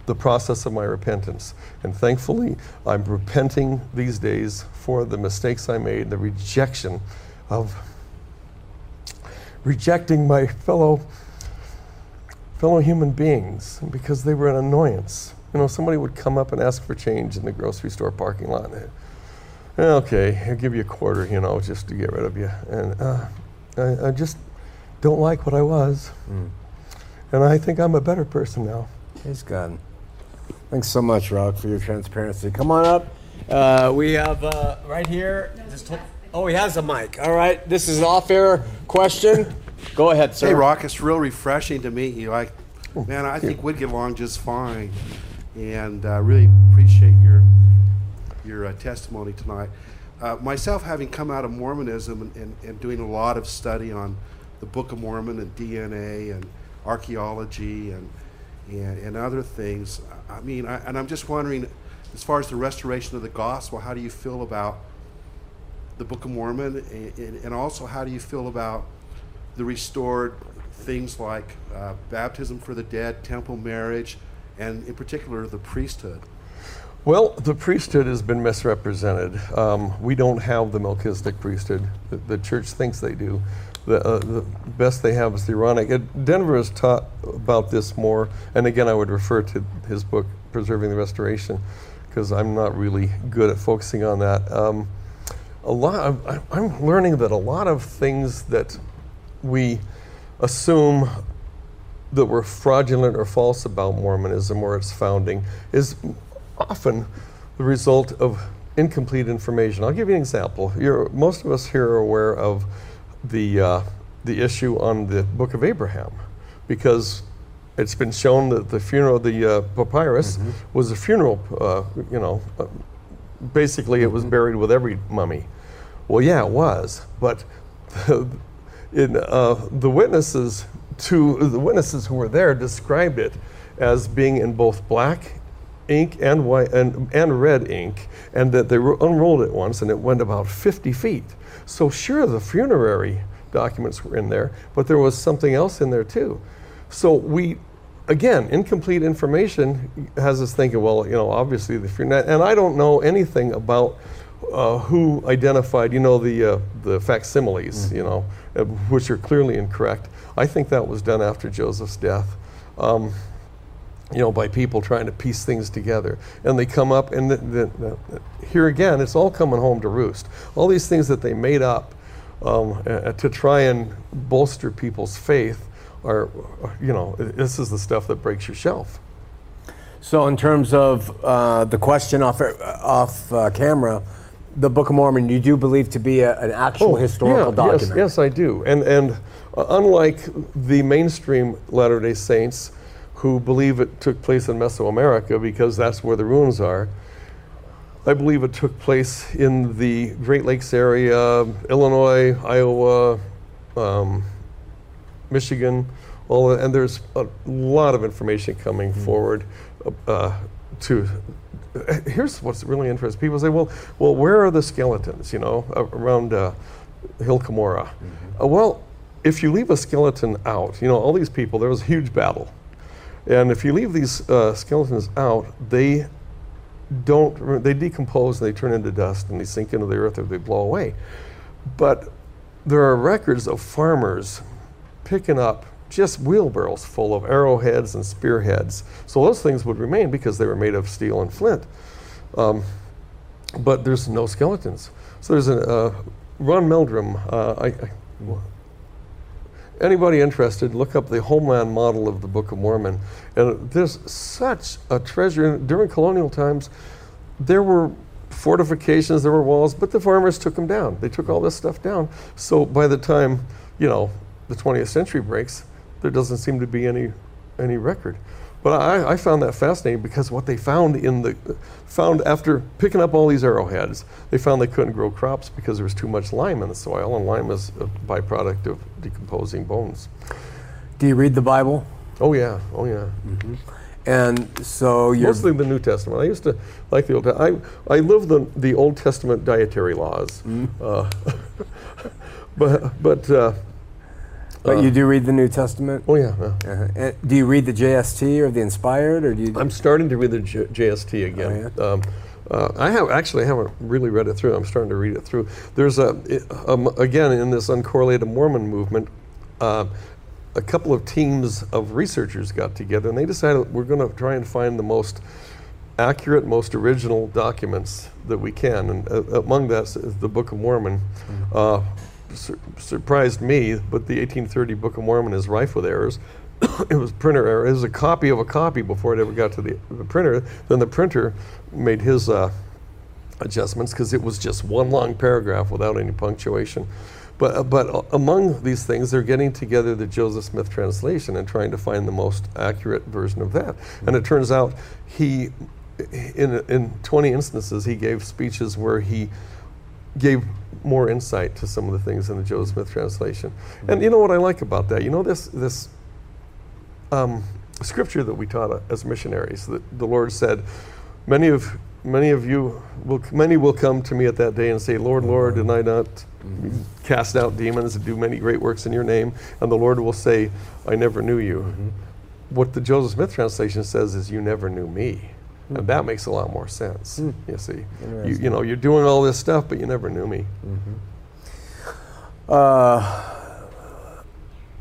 the process of my repentance. And thankfully, I'm repenting these days for the mistakes I made, the rejection of rejecting my fellow fellow human beings because they were an annoyance. You know, somebody would come up and ask for change in the grocery store parking lot. And, okay, I'll give you a quarter, you know, just to get rid of you. And uh, I, I, just don't like what I was. Mm. And I think I'm a better person now. Praise God. Thanks so much, Rock, for your transparency. Come on up. Uh, we have uh, right here. Just oh, he has a mic. All right. This is an off-air question. Go ahead, sir. Hey, Rock, it's real refreshing to meet you. I, man, I think we'd get along just fine, and uh, really appreciate your your uh, testimony tonight. Uh, myself, having come out of Mormonism and, and, and, doing a lot of study on the Book of Mormon and DNA and archaeology and and, and other things, I mean, I, and I'm just wondering, as far as the restoration of the gospel, how do you feel about the Book of Mormon, and, and also how do you feel about the restored things like uh, baptism for the dead, temple marriage, and in particular the priesthood? Well, the priesthood has been misrepresented. Um, we don't have the Melchizedek priesthood. The, the church thinks they do. The, uh, the, best they have is the Aaronic. It, Denver has taught about this more, and again, I would refer to his book, Preserving the Restoration, because I'm not really good at focusing on that. Um, a lot of, I, I'm learning that a lot of things that we assume that we're fraudulent or false about Mormonism or its founding is often the result of incomplete information. I'll give you an example. You're, most of us here are aware of the, uh, the issue on the Book of Abraham because it's been shown that the funeral, the uh, papyrus, mm-hmm. was a funeral, uh, you know, basically it was mm-hmm. buried with every mummy. Well, yeah, it was, but in, uh, the witnesses to the witnesses who were there described it as being in both black ink and white and, and red ink, and that they unrolled it once and it went about 50 feet. So sure, the funerary documents were in there, but there was something else in there too. So we, again, incomplete information has us thinking, well, you know, obviously the funeral, and I don't know anything about uh, who identified, you know, the uh, the facsimiles, mm-hmm. you know, uh, which are clearly incorrect. I think that was done after Joseph's death. Um, you know, by people trying to piece things together. And they come up, and the, the, the, here again, it's all coming home to roost. All these things that they made up um, uh, to try and bolster people's faith are, you know, this is the stuff that breaks your shelf. So, in terms of uh, the question off, off uh, camera, the Book of Mormon you do believe to be a, an actual oh, historical yeah, document. Yes, yes, I do. And and uh, unlike the mainstream Latter Day Saints, who believe it took place in Mesoamerica because that's where the ruins are, I believe it took place in the Great Lakes area, Illinois, Iowa, um, Michigan, all of, and there's a lot of information coming forward uh, to. Here's what's really interesting. People say, "Well, well, where are the skeletons?" You know, around uh, Hill Cumorah. Uh, well, if you leave a skeleton out, you know, all these people, there was a huge battle, and if you leave these uh, skeletons out, they don't. They decompose and they turn into dust and they sink into the earth or they blow away. But there are records of farmers picking up just wheelbarrows full of arrowheads and spearheads. So those things would remain because they were made of steel and flint. Um, but there's no skeletons. So there's a uh, Rod Meldrum. Uh, I, I, anybody interested, look up the Heartland model of the Book of Mormon. And there's such a treasure. During colonial times, there were fortifications, there were walls, but the farmers took them down. They took all this stuff down. So by the time, you know, the 20th century breaks, there doesn't seem to be any any record. But I, I, found that fascinating because what they found in the found after picking up all these arrowheads, they found they couldn't grow crops because there was too much lime in the soil, and lime is a byproduct of decomposing bones. Do you read the Bible? Oh yeah, oh yeah. Mm-hmm. And so you're mostly the New Testament. I used to like the Old. I I live the the Old Testament dietary laws, mm-hmm. uh, but but. Uh, but uh, you do read the New Testament? Oh yeah. yeah. Uh-huh. do you read the JST or the Inspired, or do you? I'm starting to read the J- JST again. Oh, yeah? um, uh, I have actually I haven't really read it through. I'm starting to read it through. There's a um, again in this uncorrelated Mormon movement. Uh, a couple of teams of researchers got together and they decided we're going to try and find the most accurate, most original documents that we can. And uh, among that is the Book of Mormon. Mm-hmm. Uh, sur- surprised me, but the 1830 Book of Mormon is rife with errors. it was printer error. It was a copy of a copy before it ever got to the, the printer. Then the printer made his uh, adjustments because it was just one long paragraph without any punctuation. But, uh, but among these things, they're getting together the Joseph Smith translation and trying to find the most accurate version of that. Mm-hmm. And it turns out he, in, in 20 instances, he gave speeches where he gave more insight to some of the things in the Joe Smith translation. Mm-hmm. And you know what I like about that? You know this this um, scripture that we taught as missionaries that the Lord said, many of many of you will many will come to me at that day and say, Lord, Lord, did I not mm-hmm. cast out demons and do many great works in your name? And the Lord will say, I never knew you. Mm-hmm. What the Joseph Smith translation says is, You never knew me. Mm-hmm. And that makes a lot more sense. Mm. You see, you, you, know, you're doing all this stuff, but you never knew me. Mm-hmm. Uh,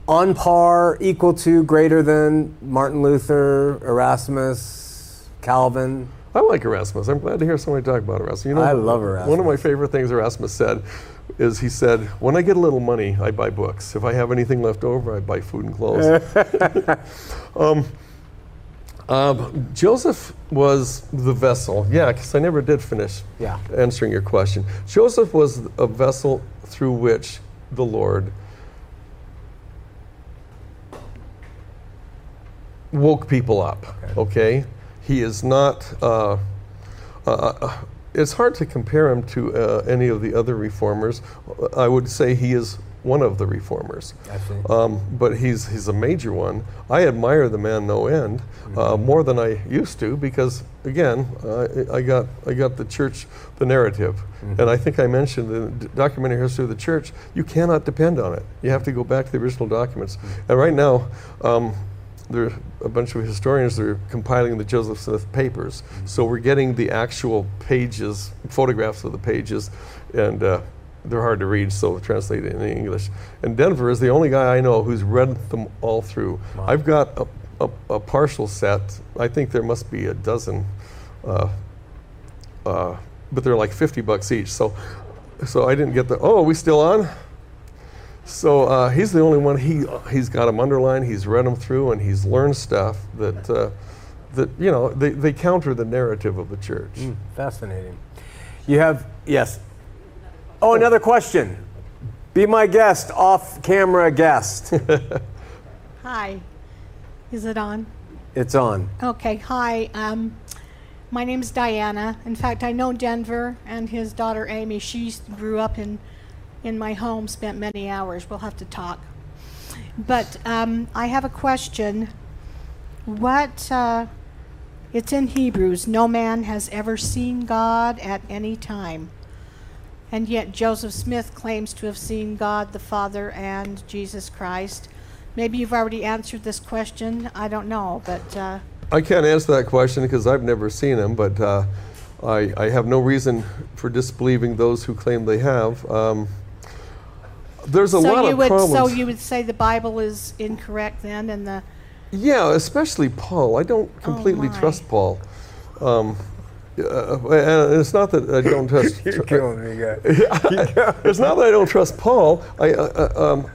on par, equal to, greater than Martin Luther, Erasmus, Calvin. I like Erasmus. I'm glad to hear somebody talk about Erasmus. You know, I love Erasmus. One of my favorite things Erasmus said is he said, "When I get a little money, I buy books. If I have anything left over, I buy food and clothes." um, um, Joseph was the vessel. Yeah, because I never did finish yeah. answering your question. Joseph was a vessel through which the Lord woke people up. Okay, okay? he is not. Uh, uh, uh, it's hard to compare him to uh, any of the other reformers. I would say he is one of the reformers. Um, but he's he's a major one. I admire the man no end, uh, mm-hmm. more than I used to, because again, uh, I got I got the church, the narrative, mm-hmm. and I think I mentioned the documentary history of the church. You cannot depend on it. You have to go back to the original documents. Mm-hmm. And right now. Um, there are a bunch of historians that are compiling the Joseph Smith papers. Mm-hmm. So we're getting the actual pages, photographs of the pages, and uh, they're hard to read, so translated in English. And Denver is the only guy I know who's read them all through. Wow. I've got a, a, a, partial set. I think there must be a dozen, uh, uh, but they're like 50 bucks each. So, so I didn't get the. Oh, are we still on? So uh, he's the only one. He he's got them underlined. He's read them through, and he's learned stuff that uh, that you know they, they counter the narrative of the church. Mm, fascinating. You have yes. Oh, another question. Be my guest, off camera guest. Hi. Is it on? It's on. Okay. Hi. Um, My name's Diana. In fact, I know Denver and his daughter Amy. She grew up in, in my home, spent many hours. We'll have to talk. But um, I have a question. What, uh, it's in Hebrews, no man has ever seen God at any time. And yet Joseph Smith claims to have seen God the Father and Jesus Christ. Maybe you've already answered this question. I don't know, but. Uh, I can't answer that question because I've never seen him, but uh, I, I, have no reason for disbelieving those who claim they have. Um, there's a so lot you of would, problems. So you would say the Bible is incorrect then, and the. Yeah, especially Paul. I don't completely Oh, trust Paul. Um, uh, and it's not that I don't trust. You're killing me, guy. it's not that I don't trust Paul. I, uh, uh, um,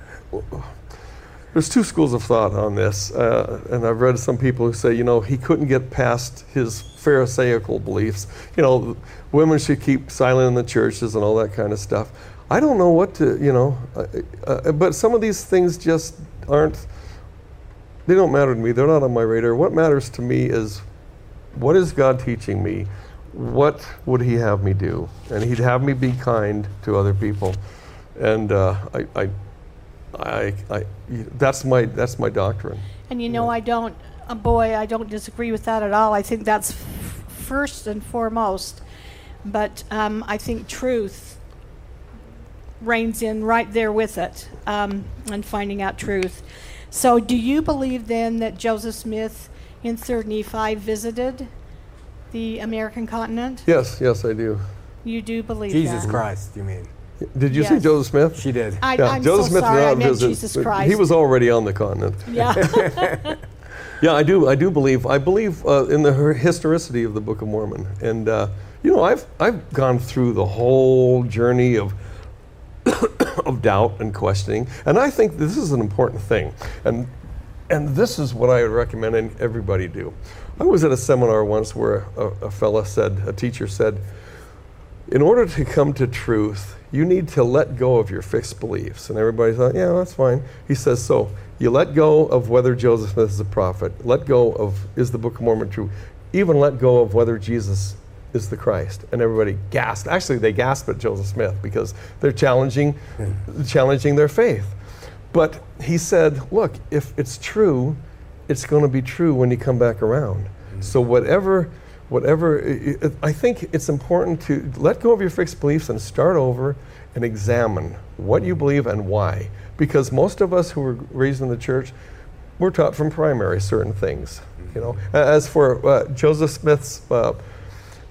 there's two schools of thought on this, uh, and I've read some people who say, you know, he couldn't get past his Pharisaical beliefs. You know, women should keep silent in the churches and all that kind of stuff. I don't know what to, you know, uh, uh, but some of these things just aren't. They don't matter to me. They're not on my radar. What matters to me is, what is God teaching me? What would He have me do? And He'd have me be kind to other people, and uh, I, I, I, I, that's my that's my doctrine. And you know, I don't, uh, boy, I don't disagree with that at all. I think that's f- first and foremost. But um, I think truth reigns in right there with it um, and finding out truth. So, do you believe then that Joseph Smith in 3rd Nephi visited the American continent? Yes, yes, I do. You do believe Jesus that? Christ, you mean? Did you see Joseph Smith? She did. I, yeah, I'm Joseph so Smith sorry. I meant visit. Jesus Christ. He was already on the continent. Yeah. Yeah, I do. I do believe. I believe uh, in the historicity of the Book of Mormon, and uh, you know, I've I've gone through the whole journey of of doubt and questioning, and I think this is an important thing, and and this is what I would recommend and everybody do. I was at a seminar once where a, a fella said, a teacher said, in order to come to truth, you need to let go of your fixed beliefs. And everybody thought, yeah, that's fine. He says, so you let go of whether Joseph Smith is a prophet, let go of is the Book of Mormon true, even let go of whether Jesus is the Christ. And everybody gasped. Actually, they gasped at Joseph Smith because they're challenging, hmm. challenging their faith. But he said, look, if it's true, it's going to be true when you come back around. So whatever, whatever, i- i- I think it's important to let go of your fixed beliefs and start over and examine what you believe and why. Because most of us who were raised in the church, we're taught from primary certain things. You know, as for uh, Joseph Smith's uh,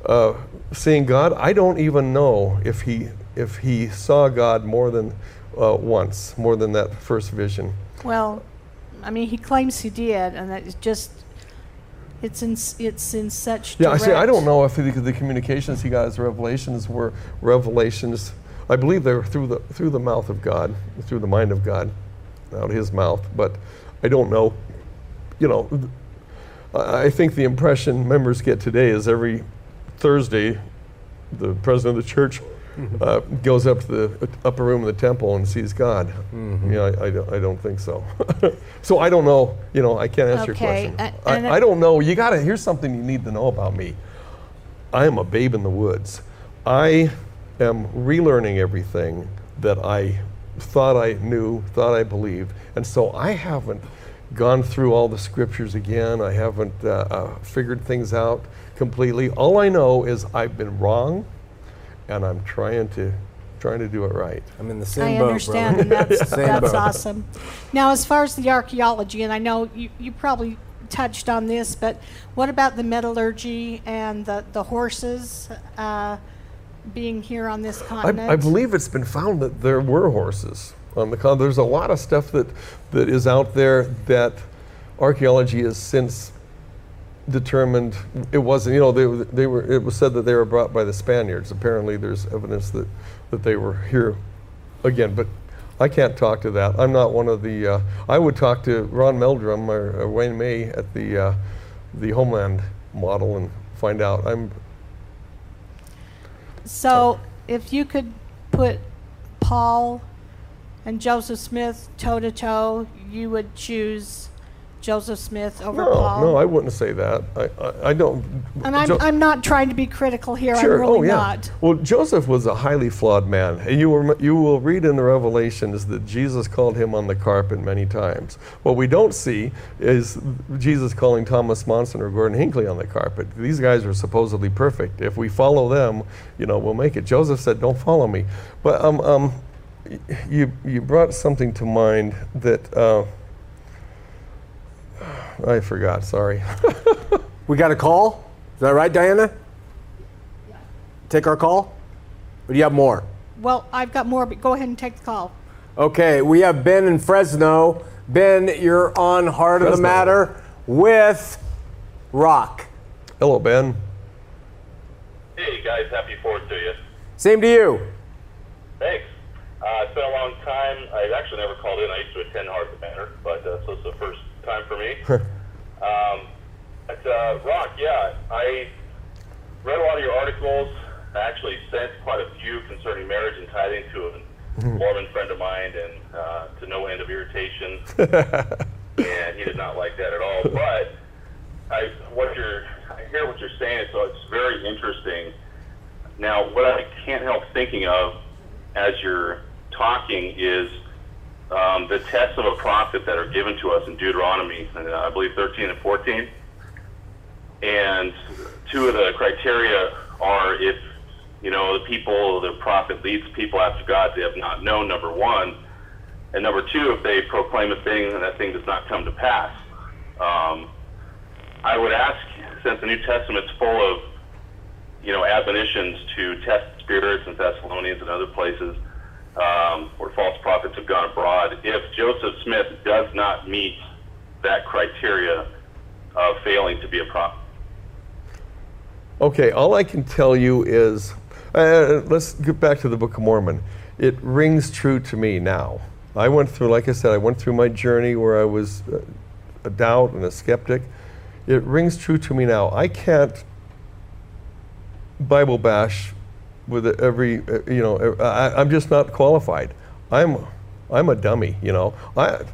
uh, seeing God, I don't even know if he if he saw God more than uh, once, more than that first vision. Well, I mean, he claims he did, and that is just. It's in it's in such. Yeah, I see. I don't know if the, the communications he got as revelations were revelations. I believe they were through the through the mouth of God, through the mind of God, out of His mouth. But I don't know. You know, I I think the impression members get today is every Thursday, the president of the church uh, goes up to the upper room of the temple and sees God. Yeah, I, I, don't, I don't think so. so I don't know. You know, I can't answer Okay, your question. a- and I, I don't know. You got to. Here's something you need to know about me. I am a babe in the woods. I am relearning everything that I thought I knew, thought I believed, and so I haven't gone through all the scriptures again. I haven't uh, uh, figured things out completely. All I know is I've been wrong, and I'm trying to trying to do it right. I'm in the same I boat, understand, brother. and that's, Same that's awesome. Now, as far as the archaeology, and I know you, you probably touched on this, but what about the metallurgy and the, the horses uh, being here on this continent? I, I believe it's been found that there were horses on the con. There's a lot of stuff that, that is out there that archaeology has since determined it wasn't. You know, they, they were. It was said that they were brought by the Spaniards. Apparently, there's evidence that, that they were here again, but. I can't talk to that. I'm not one of the. Uh, I would talk to Rod Meldrum or, or Wayne May at the uh, the Heartland model and find out. I'm So, if you could put Paul and Joseph Smith toe to toe, you would choose Joseph Smith over No, Paul? no, I wouldn't say that. I, I, I don't. and I'm, Jo- I'm not trying to be critical here. Sure. I'm really oh, yeah. not. Well, Joseph was a highly flawed man. And you, will, you will read in the Revelations that Jesus called him on the carpet many times. What we don't see is Jesus calling Thomas Monson or Gordon Hinckley on the carpet. These guys are supposedly perfect. If we follow them, you know, we'll make it. Joseph said, "Don't follow me." But um, um, you you brought something to mind that uh, I forgot. Sorry. We got a call? Is that right, Diana? Take our call? Or do you have more? Well, I've got more, but go ahead and take the call. Okay, we have Ben in Fresno. Ben, you're on Heart of the Matter with Rock. Hello, Ben. Hey guys, happy Fourth to you. Same to you. Thanks. Uh, it's been a long time. I've actually never called in. I used to attend Heart of the Matter, but uh, so it's the first time for me. um, but uh, Rock, yeah, I read a lot of your articles. I actually sent quite a few concerning marriage and tithing to a Mormon friend of mine, and uh, to no end of irritation. and he did not like that at all. But I, what you're, I hear what you're saying, so it's very interesting. Now, what I can't help thinking of as you're talking is um, the tests of a prophet that are given to us in Deuteronomy, uh, I believe 13 and 14. And two of the criteria are if, you know, the people, the prophet leads people after God they have not known, number one. And number two, if they proclaim a thing and that thing does not come to pass. Um, I would ask, since the New Testament's full of, you know, admonitions to test spirits in Thessalonians and other places um, where false prophets have gone abroad, if Joseph Smith does not meet that criteria of failing to be a prophet. Okay, all I can tell you is, uh, let's get back to the Book of Mormon. It rings true to me now. I went through, like I said, I went through my journey where I was uh, a doubt and a skeptic. It rings true to me now. I can't Bible bash with every, uh, you know, uh, I, I'm just not qualified. I'm, I'm a dummy, you know. I,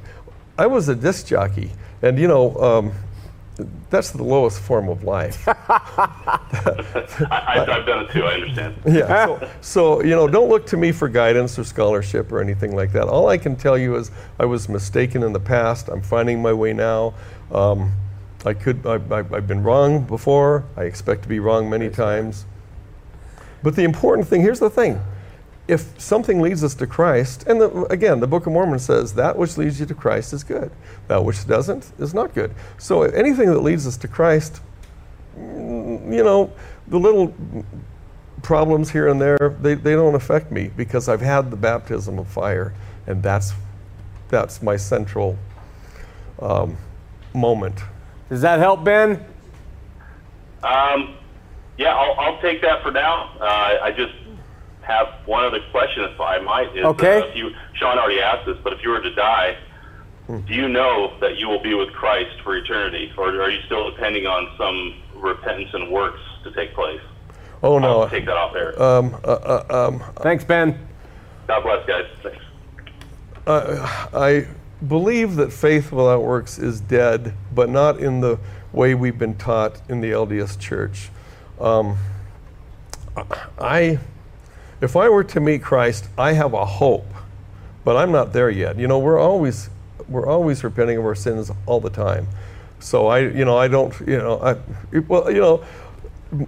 I was a disc jockey, and you know, um, that's the lowest form of life. I, I, I've done it too, I understand. yeah. So, so, you know, don't look to me for guidance or scholarship or anything like that. All I can tell you is I was mistaken in the past. I'm finding my way now. Um, I could. I, I, I've been wrong before. I expect to be wrong many times. But the important thing here's the thing: if something leads us to Christ, and the, again, the Book of Mormon says that which leads you to Christ is good. That which doesn't is not good. So anything that leads us to Christ, you know, the little problems here and there, they, they don't affect me because I've had the baptism of fire, and that's that's my central um, moment. Does that help, Ben? Um, yeah, I'll, I'll take that for now. Uh, I just have one other question, if I might. Is, Okay. Uh, if you, Shawn already asked this, but if you were to die, do you know that you will be with Christ for eternity, or are you still depending on some repentance and works to take place? Oh no, I'll take that off there. um, uh, uh, um, Thanks, Ben. God bless, guys. Thanks. I believe that faith without works is dead, but not in the way we've been taught in the LDS Church. Um, I, if I were to meet Christ, I have a hope, but I'm not there yet. You know, we're always we're always repenting of our sins all the time. So I, you know, I don't, you know, I, well, you know,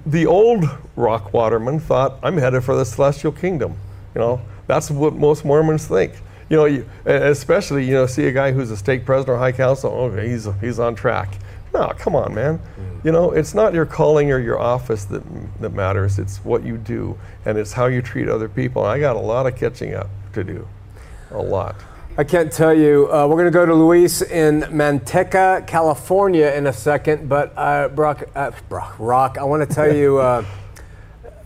the old rock waterman thought I'm headed for the celestial kingdom. You know, that's what most Mormons think. You know, especially you know, see a guy who's a stake president or high council. Okay, he's he's on track. No, come on, man. You know, it's not your calling or your office that that matters. It's what you do, and it's how you treat other people. And I got a lot of catching up to do, a lot. I can't tell you. Uh, we're going to go to Luis in Manteca, California in a second, but uh, Brock, uh, Brock, Rock, I want to tell you uh,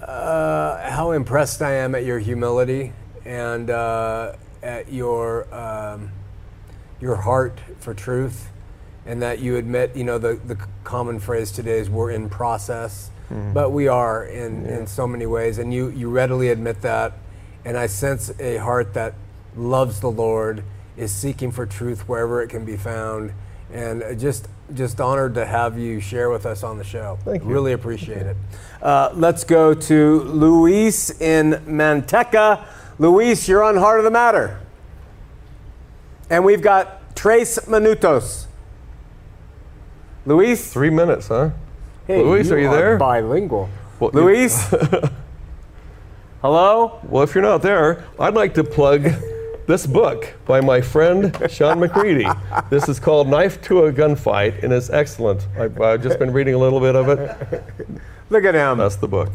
uh, how impressed I am at your humility and uh, at your um, your heart for truth, and that you admit, you know, the, the common phrase today is we're in process, but we are in, in so many ways, and you, you readily admit that, and I sense a heart that loves the Lord, is seeking for truth wherever it can be found, and just just honored to have you share with us on the show. Thank you. Really appreciate it. Uh, let's go to Luis in Manteca. Luis, you're on Heart of the Matter, and we've got Tres Minutos. Luis, Three minutes, huh? hey, Luis, are you are there? Bilingual. Well, Luis, hello. Well, if you're not there, I'd like to plug this book by my friend Shawn McCraney. This is called Knife to a Gunfight, and it's excellent. I've uh, just been reading a little bit of it. Look at him. That's the book.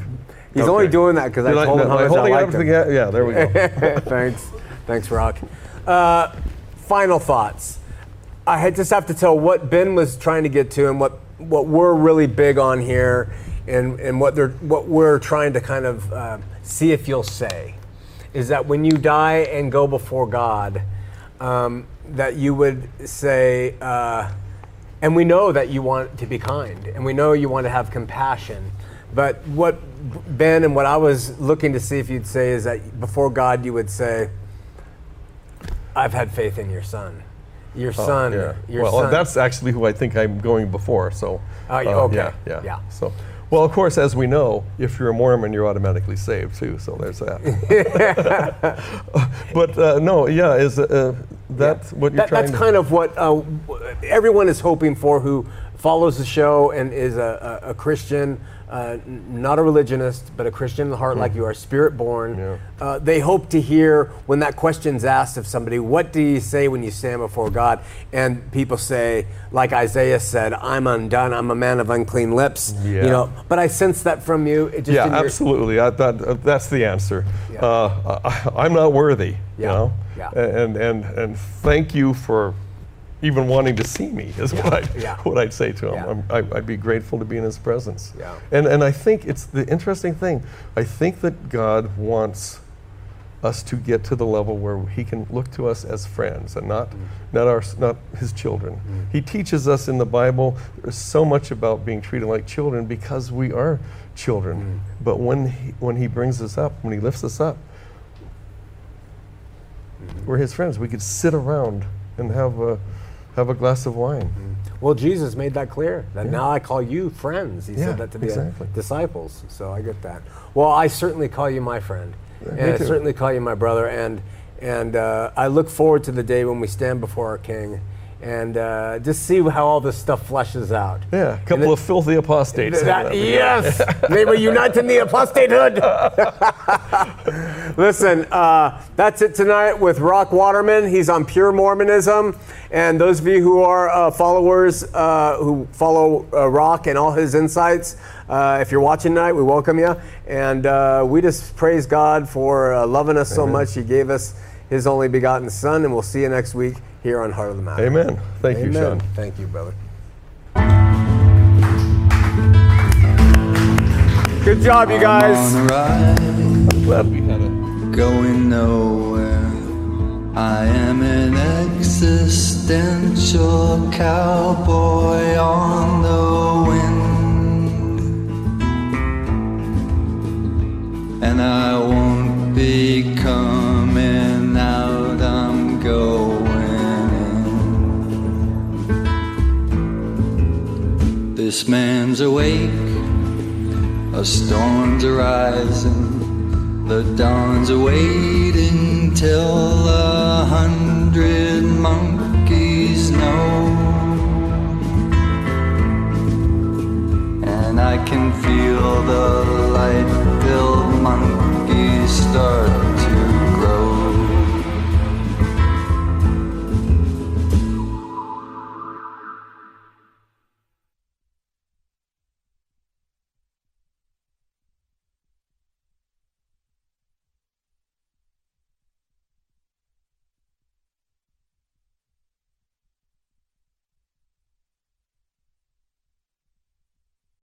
He's Okay. only doing that because I told him am how much holding I it liked him. the, yeah, there we go. Thanks. Thanks, Rock. Uh, final thoughts. I just have to tell what Ben was trying to get to and what, what we're really big on here and, and what, they're, what we're trying to kind of uh, see if you'll say is that when you die and go before God, um, that you would say, uh, and we know that you want to be kind, and we know you want to have compassion. But what Ben and what I was looking to see if you'd say is that before God, you would say, "I've had faith in your son, your son, Oh, Yeah. your well, son." that's actually who I think I'm going before. So. Oh, uh, okay. Yeah, yeah. Yeah. So. Well, of course, as we know, if you're a Mormon, you're automatically saved too. So there's that. but uh, no, yeah, is uh, that what you're That- trying that's kind of what uh, everyone is hoping for who follows the show and is a, a, a Christian, uh, not a religionist, but a Christian in the heart, like you are, spirit born. Yeah. Uh, they hope to hear when that question's asked of somebody, what do you say when you stand before God? And people say, like Isaiah said, I'm undone, I'm a man of unclean lips. You know, but I sense that from you. It just yeah, your- absolutely. I, that, uh, that's the answer. Yeah. Uh, I, I'm not worthy. Yeah, You know? yeah. And and and thank you for even wanting to see me is what I yeah. what I'd say to him. Yeah. I'm, I, I'd be grateful to be in his presence. Yeah. And and I think it's the interesting thing. I think that God wants us to get to the level where he can look to us as friends and not mm. not our not his children. Mm. He teaches us in the Bible there's so much about being treated like children because we are children. Mm. But when he, when he brings us up, when he lifts us up, mm-hmm. we're his friends. We could sit around and have a have a glass of wine. Well, Jesus made that clear that now I call you friends. He Yeah, said that to the exactly. disciples. So I get that. Well, I certainly call you my friend, and I certainly call you my brother. And and uh, I look forward to the day when we stand before our King and uh, just see how all this stuff fleshes out. Yeah, a couple it- of filthy apostates. That- out yes, they were united in the apostatehood. Listen, uh, that's it tonight with Rock Waterman. He's on Pure Mormonism, and those of you who are uh, followers uh, who follow uh, Rock and all his insights, uh, if you're watching tonight, we welcome you, and uh, we just praise God for uh, loving us so much. He gave us His only begotten Son, and we'll see you next week here on Heart of the Matter. Amen. Thank you, Amen. Shawn. Thank you, brother. Good job, you guys. on a ride, Glad we had a going nowhere. I am an existential cowboy on the wind, and I won't be coming out. I'm going This man's awake. A storm's arising, the dawn's awaiting till a hundred monkeys know. And I can feel the light filled monkeys start